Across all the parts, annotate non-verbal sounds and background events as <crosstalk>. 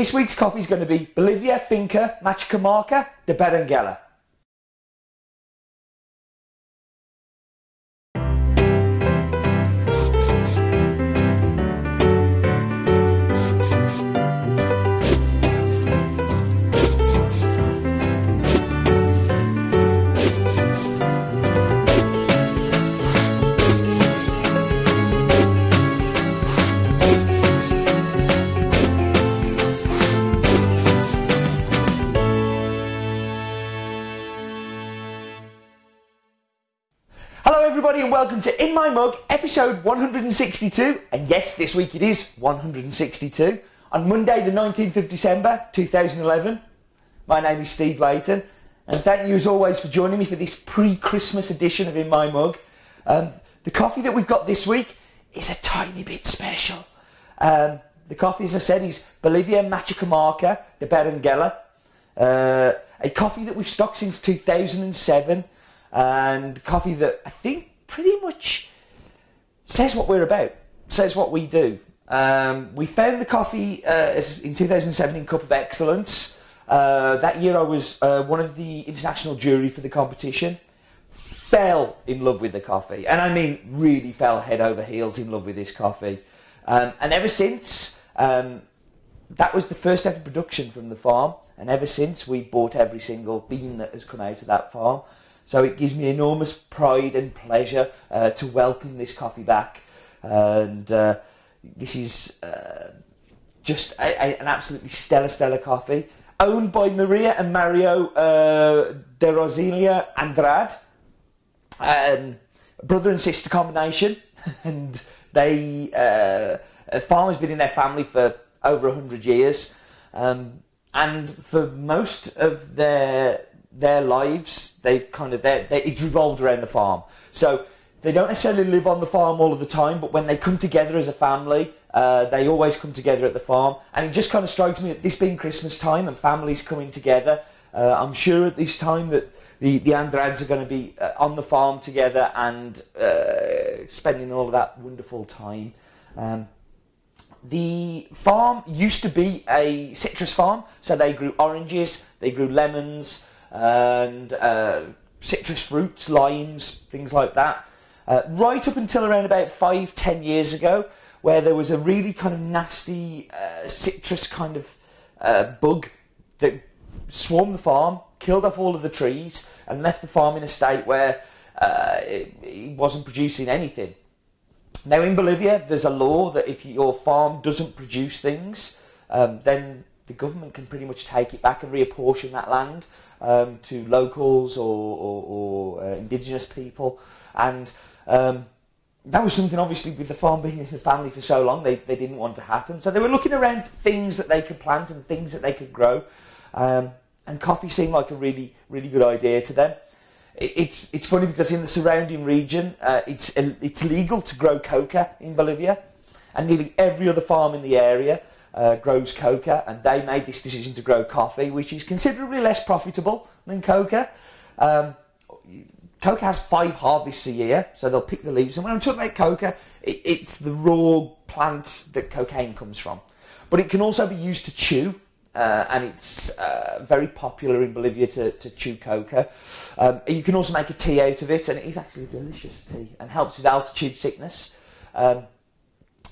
This week's coffee is going to be Bolivia Finca Machacamarca de Berenguela. Everybody, and welcome to In My Mug, episode 162. And yes, this week it is 162. On Monday, the 19th of December 2011. My name is Steve Leighton, and thank you as always for joining me for this pre Christmas edition of In My Mug. Um, the coffee that we've got this week is a tiny bit special. Um, the coffee, as I said, is Bolivia Machacamarca de Berenguela. Uh, a coffee that we've stocked since 2007 and coffee that I think pretty much says what we're about, says what we do. Um, we found the coffee uh, in 2007 in Cup of Excellence. Uh, that year I was uh, one of the international jury for the competition. Fell in love with the coffee, and I mean really fell head over heels in love with this coffee. Um, and ever since, um, that was the first ever production from the farm. And ever since, we've bought every single bean that has come out of that farm. So it gives me enormous pride and pleasure uh, to welcome this coffee back. And uh, this is uh, just a, a, an absolutely stellar, stellar coffee. Owned by Maria and Mario uh, de Rosilia Andrade. Um, brother and sister combination. <laughs> and they, uh, a farm has been in their family for over 100 years. Um, and for most of their their lives, they've kind of they it's revolved around the farm. So they don't necessarily live on the farm all of the time, but when they come together as a family, uh, they always come together at the farm. And it just kind of strikes me that this being Christmas time and families coming together, uh, I'm sure at this time that the, the Andrades are going to be uh, on the farm together and uh, spending all of that wonderful time. Um, the farm used to be a citrus farm, so they grew oranges, they grew lemons, and uh, citrus fruits, limes, things like that. Uh, right up until around about five, ten years ago, where there was a really kind of nasty uh, citrus kind of uh, bug that swarmed the farm, killed off all of the trees, and left the farm in a state where uh, it, it wasn't producing anything. Now, in Bolivia, there's a law that if your farm doesn't produce things, um, then the government can pretty much take it back and reapportion that land um, to locals or, or, or uh, indigenous people. And um, that was something, obviously, with the farm being in the family for so long, they, they didn't want to happen. So they were looking around for things that they could plant and things that they could grow. Um, and coffee seemed like a really, really good idea to them it's it's funny because in the surrounding region, uh, it's it's legal to grow coca in Bolivia, and nearly every other farm in the area uh, grows coca, and they made this decision to grow coffee, which is considerably less profitable than coca. Um, coca has five harvests a year, so they'll pick the leaves. And when I'm talking about coca, it, it's the raw plant that cocaine comes from, but it can also be used to chew uh, and it's uh, very popular in Bolivia to, to chew coca. Um, you can also make a tea out of it, and it is actually a delicious tea and helps with altitude sickness. Um,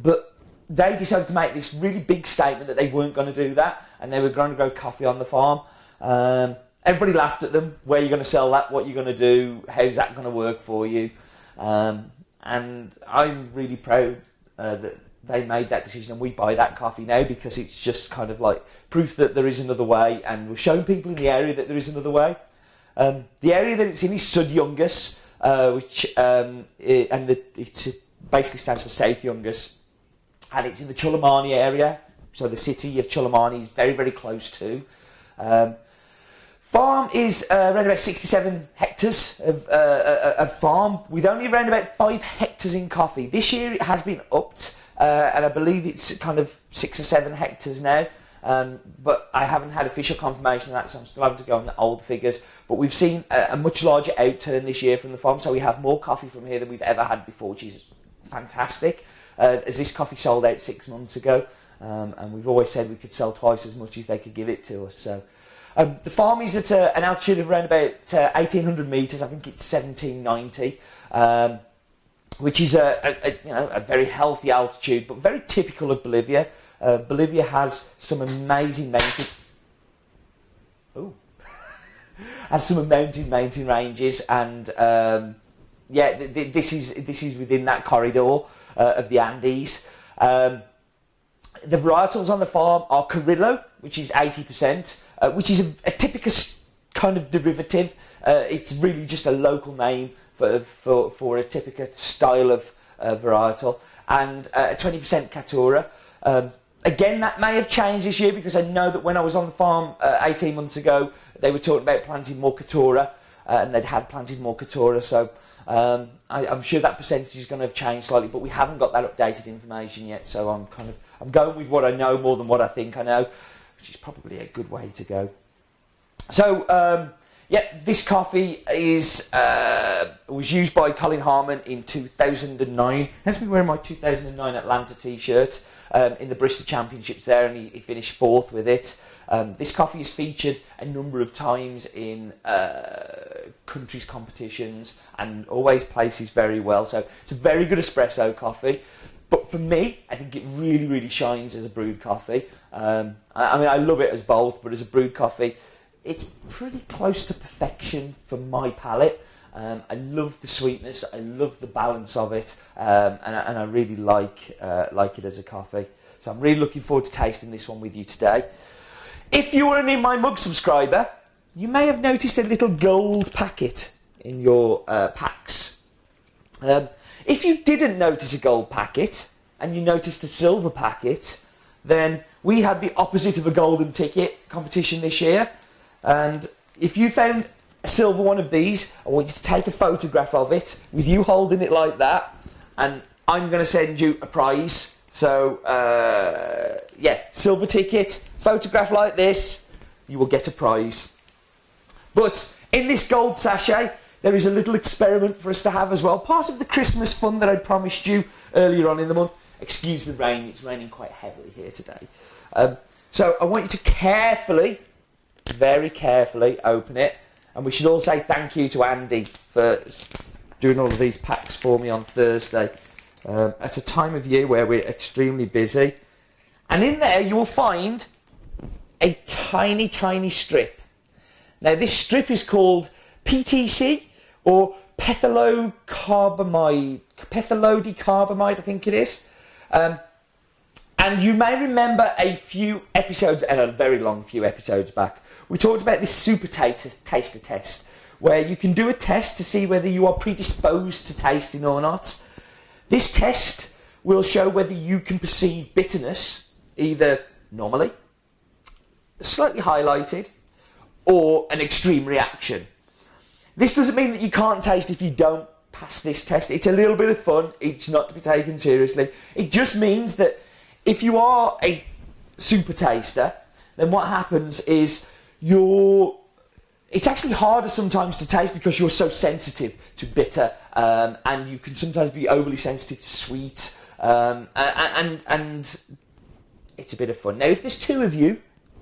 but they decided to make this really big statement that they weren't going to do that, and they were going to grow coffee on the farm. Um, everybody laughed at them. Where are you going to sell that? What are you going to do? How's that going to work for you? Um, and I'm really proud uh, that they made that decision and we buy that coffee now because it's just kind of like proof that there is another way and we're showing people in the area that there is another way. Um, the area that it's in is Sud Yungas, uh, which um, it, and the, it basically stands for South Yungas, and it's in the Chulumani area. So the city of Chulumani is very very close to. Um, farm is uh, around about 67 hectares of, uh, uh, of farm with only around about 5 hectares in coffee. This year it has been upped uh, and I believe it's kind of six or seven hectares now. Um, but I haven't had official confirmation of that, so I'm still having to go on the old figures. But we've seen a, a, much larger outturn this year from the farm, so we have more coffee from here than we've ever had before, which is fantastic. Uh, as this coffee sold out six months ago, Um, and we've always said we could sell twice as much if they could give it to us. So um, the farm is at a, an altitude of around about uh, 1800 metres. I think it's 1790, um, which is a, a, you know a very healthy altitude, but very typical of Bolivia. Uh, Bolivia has some amazing mountain. Oh, <laughs> has some mountain mountain ranges, and um, yeah, th- th- this is this is within that corridor uh, of the Andes. Um, the varietals on the farm are Criollo, which is 80%, uh, which is a, a typical kind of derivative. Uh, it's really just a local name for, for, for a typical style of uh, varietal. And uh, 20% Caturra. Um, again, that may have changed this year because I know that when I was on the farm uh, 18 months ago, they were talking about planting more Caturra, uh, and they'd had planted more Caturra. So um, I, am sure that percentage is going to have changed slightly, but we haven't got that updated information yet. So I'm kind of I'm going with what I know more than what I think I know, which is probably a good way to go. So, um, yeah, this coffee is uh, was used by Colin Harmon in 2009. Has me wearing my 2009 Atlanta T-shirt um, in the Bristol Championships there, and he, he finished fourth with it. Um, this coffee is featured a number of times in uh, countries' competitions and always places very well. So it's a very good espresso coffee. But for me, I think it really, really shines as a brewed coffee. Um, I, I, mean, I love it as both, but as a brewed coffee, it's pretty close to perfection for my palate. Um, I love the sweetness, I love the balance of it, um, and, I, and, I really like uh, like it as a coffee. So I'm really looking forward to tasting this one with you today. If you are an In My Mug subscriber, you may have noticed a little gold packet in your uh, packs. Um, if you didn't notice a gold packet and you noticed a silver packet, then we had the opposite of a golden ticket competition this year. And if you found a silver one of these, I want you to take a photograph of it with you holding it like that, and I'm going to send you a prize. So, uh, yeah, silver ticket, photograph like this, you will get a prize. But in this gold sachet, there is a little experiment for us to have as well. Part of the Christmas fun that I promised you earlier on in the month. Excuse the rain, it's raining quite heavily here today. Um, so I want you to carefully, very carefully open it. And we should all say thank you to Andy for doing all of these packs for me on Thursday um, at a time of year where we're extremely busy. And in there you will find a tiny, tiny strip. Now, this strip is called PTC, or pethylocarbamide, pethylodicarbamide, I think it is. Um, and you may remember a few episodes, and a very long few episodes back, we talked about this super taster, taster test, where you can do a test to see whether you are predisposed to tasting or not. This test will show whether you can perceive bitterness either normally, slightly highlighted, or an extreme reaction. This doesn't mean that you can't taste if you don't pass this test. It's a little bit of fun. It's not to be taken seriously. It just means that if you are a super taster, then what happens is you're. It's actually harder sometimes to taste because you're so sensitive to bitter, um, and you can sometimes be overly sensitive to sweet, um, and, and and it's a bit of fun. Now, if there's two of you,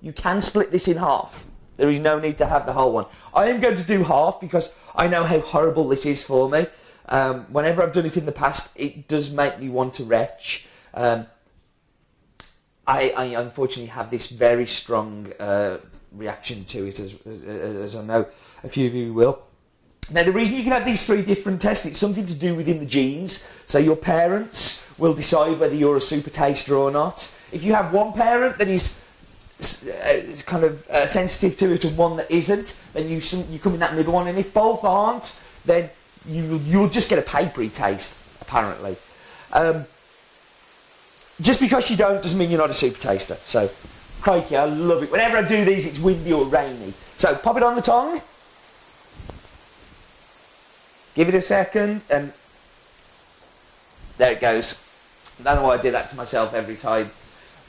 you can split this in half. There is no need to have the whole one. I am going to do half because I know how horrible this is for me. Um, whenever I've done it in the past, it does make me want to retch. Um, I, I, unfortunately have this very strong uh, reaction to it, as, as, as, I know a few of you will. Now, the reason you can have these three different tests, it's something to do within the genes. So, your parents will decide whether you're a super taster or not. If you have one parent that is uh, kind of uh, sensitive to it and one that isn't, then you you come in that middle one. And if both aren't, then you you'll just get a papery taste apparently. Um, just because you don't doesn't mean you're not a super taster. So, crikey, I love it. Whenever I do these, it's windy or rainy. So pop it on the tongue. Give it a second, and there it goes. I don't know why I do that to myself every time,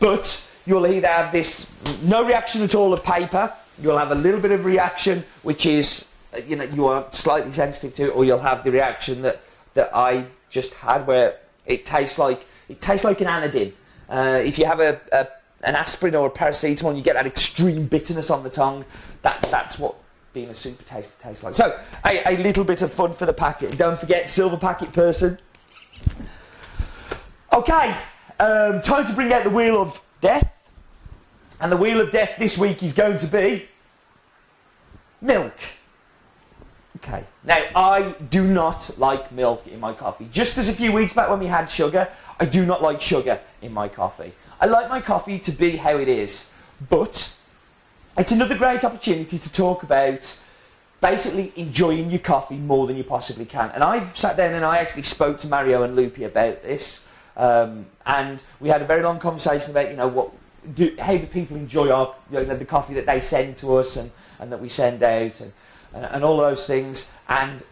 but you'll either have this no reaction at all of paper, you'll have a little bit of reaction, which is, you know, you are slightly sensitive to, or you'll have the reaction that, that I just had where it tastes like, it tastes like an Anadin. Uh, if you have a, a, an aspirin or a paracetamol, you get that extreme bitterness on the tongue. That that's what being a super taster tastes like. So a, a little bit of fun for the packet. Don't forget silver packet person. Okay, um, time to bring out the wheel of death. And the wheel of death this week is going to be milk. Okay. Now, I do not like milk in my coffee. Just as a few weeks back when we had sugar, I do not like sugar in my coffee. I like my coffee to be how it is. But it's another great opportunity to talk about basically enjoying your coffee more than you possibly can. And I've sat down and I actually spoke to Mario and Loopy about this. Um, and we had a very long conversation about, you know, what do, how do people enjoy our, you know, the coffee that they send to us and, and that we send out and, and, and all those things. And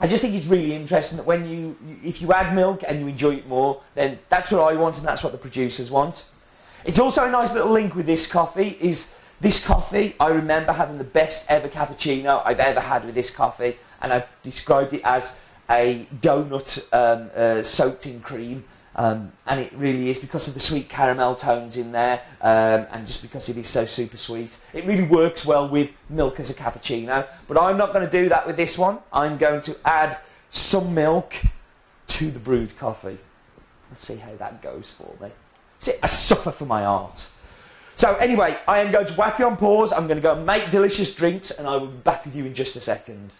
I just think it's really interesting that when you, if you add milk and you enjoy it more, then that's what I want and that's what the producers want. It's also a nice little link with this coffee is this coffee, I remember having the best ever cappuccino I've ever had with this coffee and I described it as a donut um, uh, soaked in cream um, and it really is because of the sweet caramel tones in there um, and just because it is so super sweet. It really works well with milk as a cappuccino. But I'm not going to do that with this one. I'm going to add some milk to the brewed coffee. Let's see how that goes for me. See, I suffer for my art. So anyway, I am going to whack you on pause. I'm going to go make delicious drinks and I will be back with you in just a second.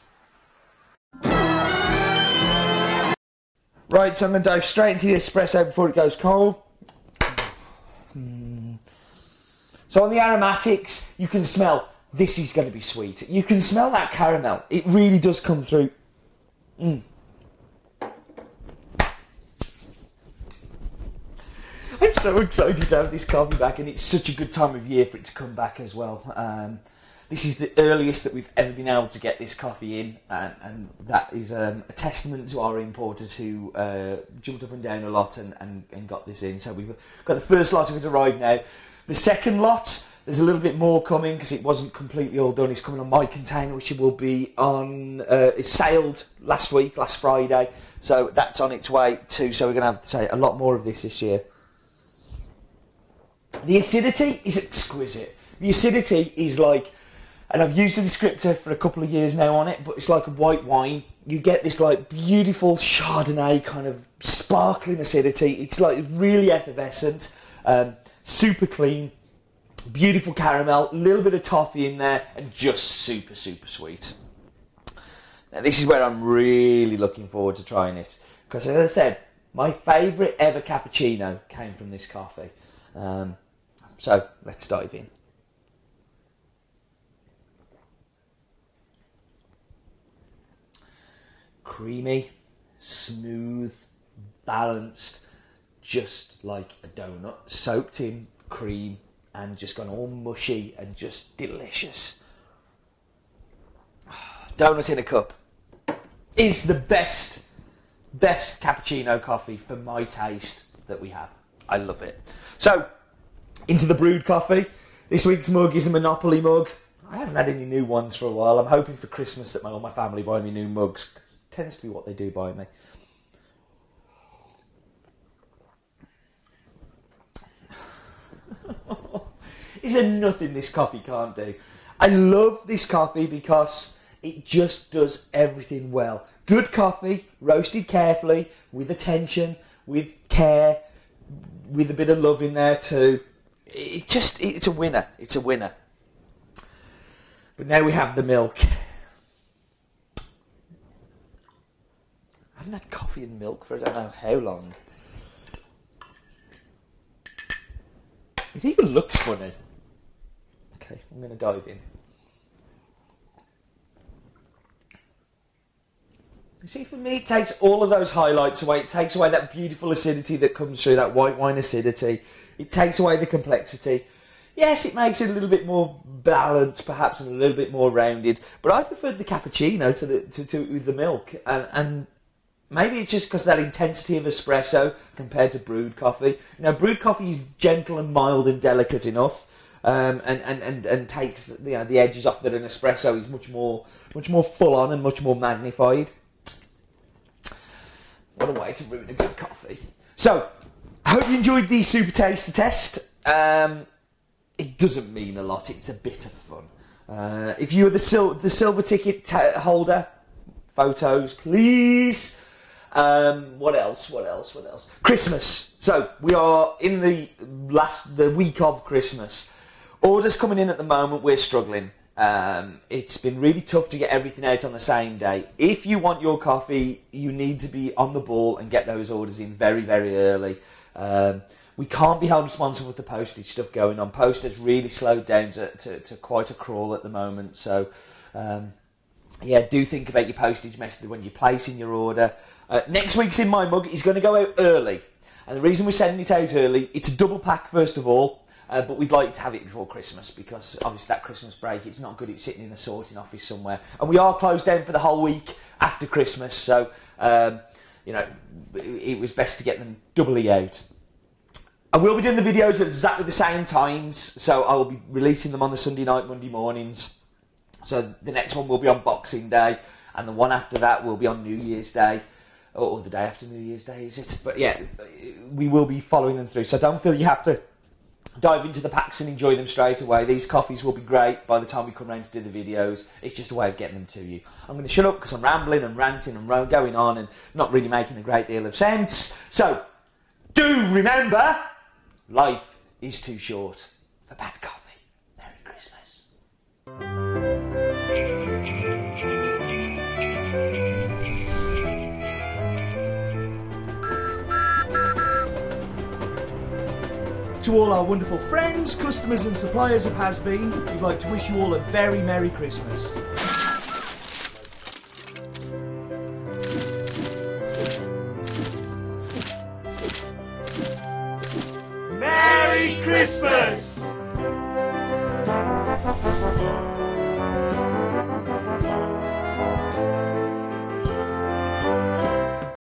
Right, so I'm going to dive straight into the espresso before it goes cold. So on the aromatics, you can smell this is going to be sweet. You can smell that caramel. It really does come through. Mm. I'm so excited to have this coffee back, and it's such a good time of year for it to come back as well. Um, this is the earliest that we've ever been able to get this coffee in, and, and that is um, a testament to our importers who uh, jumped up and down a lot and, and, and, got this in. So we've got the first lot of it arrived now. The second lot, there's a little bit more coming because it wasn't completely all done. It's coming on my container, which will be on. Uh, it sailed last week, last Friday, so that's on its way too. So we're going to have to say a lot more of this this year. The acidity is exquisite. The acidity is like and I've used the descriptor for a couple of years now on it, but it's like a white wine. You get this like beautiful Chardonnay kind of sparkling acidity. It's like really effervescent, um, super clean, beautiful caramel, a little bit of toffee in there, and just super super sweet. Now this is where I'm really looking forward to trying it because, as I said, my favourite ever cappuccino came from this coffee. Um, so let's dive in. Creamy, smooth, balanced, just like a donut, soaked in cream and just gone all mushy and just delicious. <sighs> Donut in a cup is the best, best cappuccino coffee for my taste that we have. I love it. So, into the brewed coffee. This week's mug is a Monopoly mug. I haven't had any new ones for a while. I'm hoping for Christmas that my, all my family buy me new mugs tends to be what they do by me. <laughs> Is there nothing this coffee can't do? I love this coffee because it just does everything well. Good coffee, roasted carefully, with attention, with care, with a bit of love in there too. It just, it's a winner. It's a winner. But now we have the milk. <laughs> haven't had coffee and milk for I don't know how long. It even looks funny. Okay, I'm going to dive in. You see, for me, it takes all of those highlights away. It takes away that beautiful acidity that comes through, that white wine acidity. It takes away the complexity. Yes, it makes it a little bit more balanced, perhaps, and a little bit more rounded. But I preferred the cappuccino to the to, to with the milk, and and maybe it's just because that intensity of espresso compared to brewed coffee. Know, brewed coffee is gentle and mild and delicate enough, um, and, and, and, and takes you know, the edges off that an espresso is much more much more full on and much more magnified. What a way to ruin a good coffee. So, I hope you enjoyed the Super Taster test. Um, it doesn't mean a lot. It's a bit of fun. Uh, if you're the, sil- the silver ticket ta holder, photos, please. Um, what else? What else? What else? Christmas. So we are in the last the week of Christmas. Orders coming in at the moment. We're struggling. Um, it's been really tough to get everything out on the same day. If you want your coffee, you need to be on the ball and get those orders in very, very early. Um, we can't be held responsible for the postage stuff going on. Post has really slowed down to, to, to quite a crawl at the moment. So, um, yeah, do think about your postage method when you're placing your order. Uh, next week's in my mug is going to go out early, and the reason we're sending it out early, it's a double pack first of all. Uh, but we'd like to have it before Christmas because obviously that Christmas break it's not good. It's sitting in a sorting office somewhere, and we are closed down for the whole week after Christmas. So um, you know it was best to get them doubly out. I will be doing the videos at exactly the same times, so I will be releasing them on the Sunday night, Monday mornings. So the next one will be on Boxing Day, and the one after that will be on New Year's Day, or the day after New Year's Day, is it? But yeah, we will be following them through. So don't feel you have to dive into the packs and enjoy them straight away. These coffees will be great by the time we come round to do the videos. It's just a way of getting them to you. I'm going to shut up because I'm rambling and ranting and going on and not really making a great deal of sense. So, do remember, life is too short for bad coffee. To all our wonderful friends, customers, and suppliers of Has Bean, we'd like to wish you all a very Merry Christmas.